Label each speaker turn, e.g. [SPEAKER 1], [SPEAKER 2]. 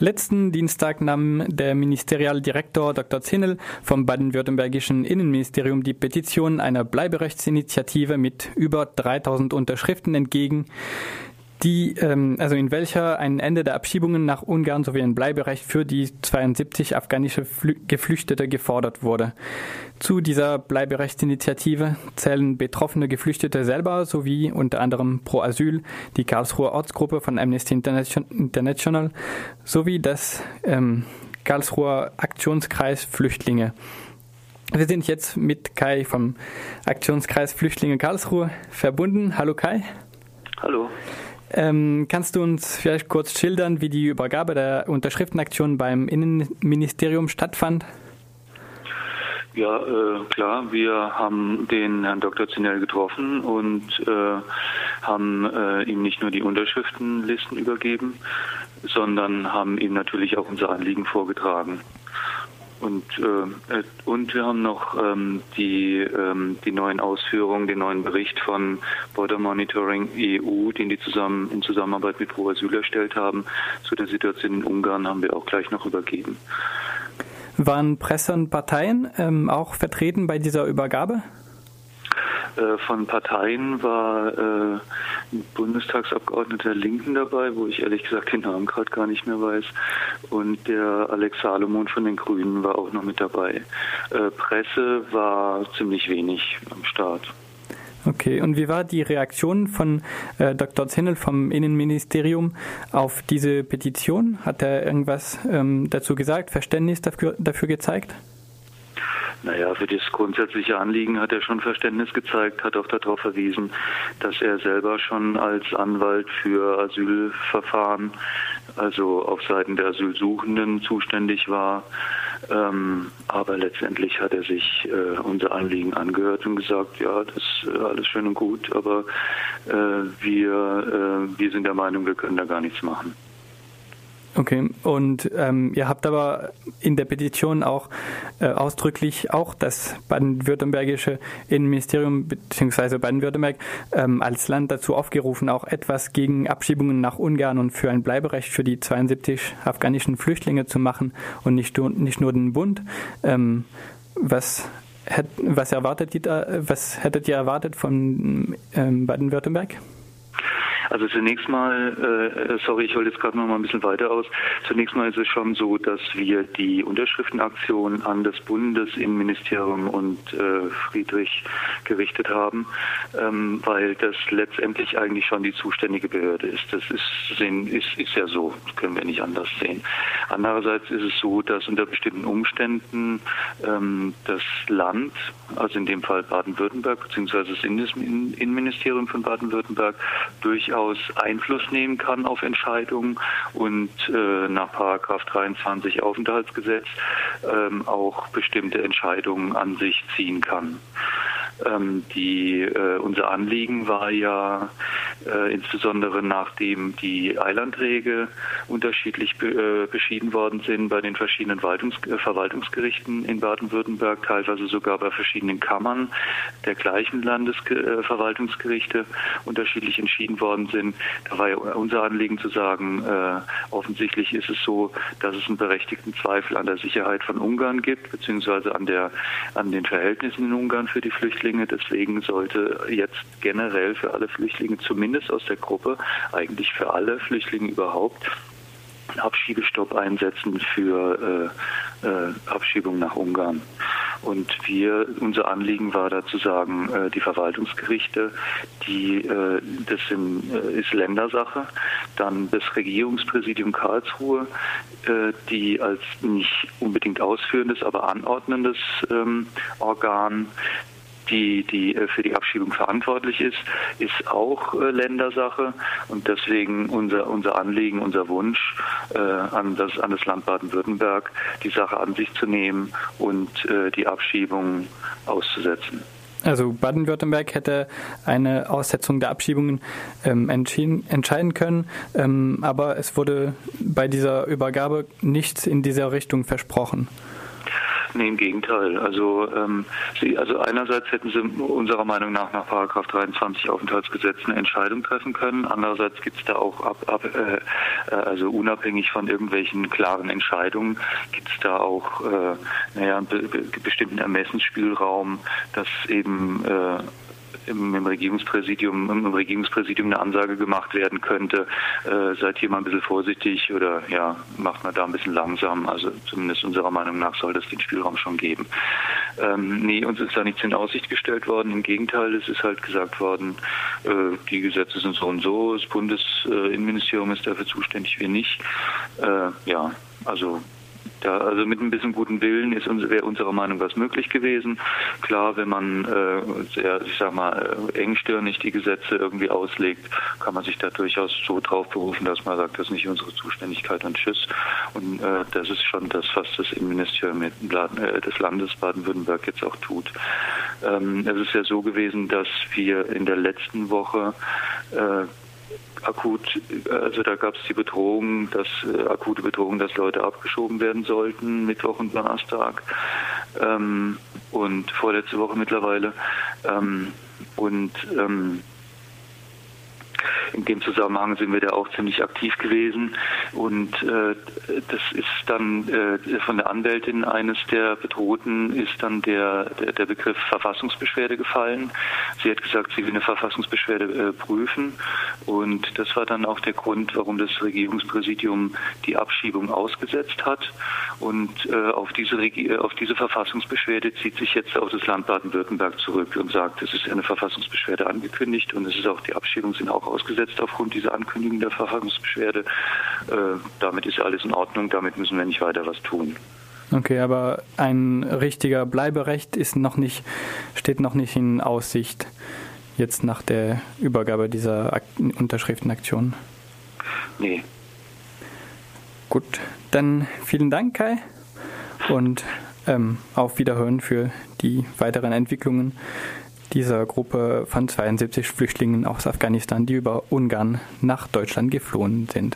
[SPEAKER 1] Letzten Dienstag nahm der Ministerialdirektor Dr. Zinnel vom baden-württembergischen Innenministerium die Petition einer Bleiberechtsinitiative mit über 3000 Unterschriften entgegen, die, ähm, also in welcher ein Ende der Abschiebungen nach Ungarn sowie ein Bleiberecht für die 72 afghanische Flü Geflüchtete gefordert wurde. Zu dieser Bleiberechtsinitiative zählen betroffene Geflüchtete selber sowie unter anderem Pro Asyl, die Karlsruher Ortsgruppe von Amnesty International sowie das ähm, Karlsruher Aktionskreis Flüchtlinge. Wir sind jetzt mit Kai vom Aktionskreis Flüchtlinge Karlsruhe verbunden. Hallo Kai.
[SPEAKER 2] Hallo.
[SPEAKER 1] Ähm, kannst du uns vielleicht kurz schildern, wie die Übergabe der Unterschriftenaktion beim Innenministerium stattfand?
[SPEAKER 2] Ja, äh, klar. Wir haben den Herrn Dr. Zinell getroffen und äh, haben äh, ihm nicht nur die Unterschriftenlisten übergeben, sondern haben ihm natürlich auch unser Anliegen vorgetragen. Und, äh, und wir haben noch ähm, die, ähm, die neuen Ausführungen, den neuen Bericht von Border Monitoring EU, den die zusammen in Zusammenarbeit mit Pro Asyl erstellt haben, zu der Situation in Ungarn haben wir auch gleich noch übergeben.
[SPEAKER 1] Waren Presse und Parteien ähm, auch vertreten bei dieser Übergabe?
[SPEAKER 2] Äh, von Parteien war äh, ein Bundestagsabgeordneter Linken dabei, wo ich ehrlich gesagt den Namen gerade gar nicht mehr weiß. Und der Alex Salomon von den Grünen war auch noch mit dabei. Äh, Presse war ziemlich wenig am Start.
[SPEAKER 1] Okay, und wie war die Reaktion von äh, Dr. Zinnel vom Innenministerium auf diese Petition? Hat er irgendwas ähm, dazu gesagt, Verständnis dafür, dafür gezeigt?
[SPEAKER 2] Naja, für das grundsätzliche Anliegen hat er schon Verständnis gezeigt, hat auch darauf verwiesen, dass er selber schon als Anwalt für Asylverfahren, also auf Seiten der Asylsuchenden zuständig war. Ähm, aber letztendlich hat er sich äh, unser Anliegen angehört und gesagt, ja, das ist äh, alles schön und gut, aber äh, wir, äh, wir sind der Meinung, wir können da gar nichts machen.
[SPEAKER 1] Okay, und ähm, ihr habt aber in der Petition auch äh, ausdrücklich auch das baden-württembergische Innenministerium bzw. Baden-Württemberg ähm, als Land dazu aufgerufen, auch etwas gegen Abschiebungen nach Ungarn und für ein Bleiberecht für die 72 afghanischen Flüchtlinge zu machen und nicht, nicht nur den Bund. Ähm, was, hätt, was, erwartet ihr, was hättet ihr erwartet von ähm, Baden-Württemberg?
[SPEAKER 2] Also zunächst mal, äh, sorry, ich hole jetzt gerade noch mal ein bisschen weiter aus. Zunächst mal ist es schon so, dass wir die Unterschriftenaktion an das Bundesinnenministerium und äh, Friedrich gerichtet haben, ähm, weil das letztendlich eigentlich schon die zuständige Behörde ist. Das ist, ist, ist ja so, das können wir nicht anders sehen. Andererseits ist es so, dass unter bestimmten Umständen ähm, das Land, also in dem Fall Baden-Württemberg beziehungsweise das Innenministerium von Baden-Württemberg, durchaus durchaus Einfluss nehmen kann auf Entscheidungen und äh, nach Paragraph 23 Aufenthaltsgesetz ähm, auch bestimmte Entscheidungen an sich ziehen kann. Ähm, die, äh, unser Anliegen war ja äh, insbesondere nachdem die Eilanträge unterschiedlich be, äh, beschieden worden sind bei den verschiedenen Waltungs äh, Verwaltungsgerichten in Baden-Württemberg, teilweise sogar bei verschiedenen Kammern der gleichen Landesverwaltungsgerichte unterschiedlich entschieden worden sind. Da war ja unser Anliegen zu sagen, äh, offensichtlich ist es so, dass es einen berechtigten Zweifel an der Sicherheit von Ungarn gibt, beziehungsweise an, der, an den Verhältnissen in Ungarn für die Flüchtlinge. Deswegen sollte jetzt generell für alle Flüchtlinge zumindest zumindest aus der Gruppe, eigentlich für alle Flüchtlinge überhaupt, Abschiebestopp einsetzen für äh, äh, Abschiebung nach Ungarn. Und wir, unser Anliegen war da zu sagen, äh, die Verwaltungsgerichte, die, äh, das sind, äh, ist Ländersache. Dann das Regierungspräsidium Karlsruhe, äh, die als nicht unbedingt ausführendes, aber anordnendes ähm, Organ die, die äh, für die Abschiebung verantwortlich ist, ist auch äh, Ländersache und deswegen unser, unser Anliegen, unser Wunsch äh, an, das, an das Land Baden-Württemberg, die Sache an sich zu nehmen und die Abschiebung auszusetzen.
[SPEAKER 1] Also Baden-Württemberg hätte eine Aussetzung der Abschiebungen ähm, entscheiden können, ähm, aber es wurde bei dieser Übergabe nichts in dieser Richtung versprochen.
[SPEAKER 2] Nee, im Gegenteil. Also, ähm, sie, also einerseits hätten sie unserer Meinung nach nach Paragraph 23 Aufenthaltsgesetz eine Entscheidung treffen können. Andererseits gibt es da auch ab, ab äh, äh, also unabhängig von irgendwelchen klaren Entscheidungen gibt es da auch äh, naja, einen be bestimmten Ermessensspielraum, dass eben äh, im, im, Regierungspräsidium, im Regierungspräsidium eine Ansage gemacht werden könnte, äh, seid hier mal ein bisschen vorsichtig oder ja, macht man da ein bisschen langsam. Also zumindest unserer Meinung nach soll das den Spielraum schon geben. Ähm, nee, uns ist da nichts in Aussicht gestellt worden. Im Gegenteil, es ist halt gesagt worden, äh, die Gesetze sind so und so, das Bundesinnenministerium ist dafür zuständig, wir nicht. Äh, ja, also da, also mit ein bisschen guten Willen ist wäre unserer Meinung was möglich gewesen. Klar, wenn man äh, sehr, ich sag mal, äh, engstirnig die Gesetze irgendwie auslegt, kann man sich da durchaus so drauf berufen, dass man sagt, das ist nicht unsere Zuständigkeit und Tschüss. Und äh, das ist schon das, was das Innenministerium äh, des Landes Baden-Württemberg jetzt auch tut. Ähm, es ist ja so gewesen, dass wir in der letzten Woche äh, akut, also da gab es die Bedrohung, dass äh, akute Bedrohung, dass Leute abgeschoben werden sollten, Mittwoch und Donnerstag ähm, und vorletzte Woche mittlerweile. Ähm, und ähm, in dem Zusammenhang sind wir da auch ziemlich aktiv gewesen und äh, das ist dann äh, von der Anwältin eines der Bedrohten ist dann der, der, der, Begriff Verfassungsbeschwerde gefallen. Sie hat gesagt, sie will eine Verfassungsbeschwerde äh, prüfen und das war dann auch der Grund, warum das Regierungspräsidium die Abschiebung ausgesetzt hat und äh, auf diese, Regi auf diese Verfassungsbeschwerde zieht sich jetzt auch das Land Baden-Württemberg zurück und sagt, es ist eine Verfassungsbeschwerde angekündigt und es ist auch die Abschiebung sind auch ausgesetzt aufgrund dieser Ankündigung der Verfassungsbeschwerde. Äh, damit ist alles in Ordnung, damit müssen wir nicht weiter was tun.
[SPEAKER 1] Okay, aber ein richtiger Bleiberecht ist noch nicht, steht noch nicht in Aussicht jetzt nach der Übergabe dieser Ak Unterschriftenaktion.
[SPEAKER 2] Nee.
[SPEAKER 1] Gut, dann vielen Dank, Kai. Und ähm, auf Wiederhören für die weiteren Entwicklungen dieser Gruppe von 72 Flüchtlingen aus Afghanistan, die über Ungarn nach Deutschland geflohen sind.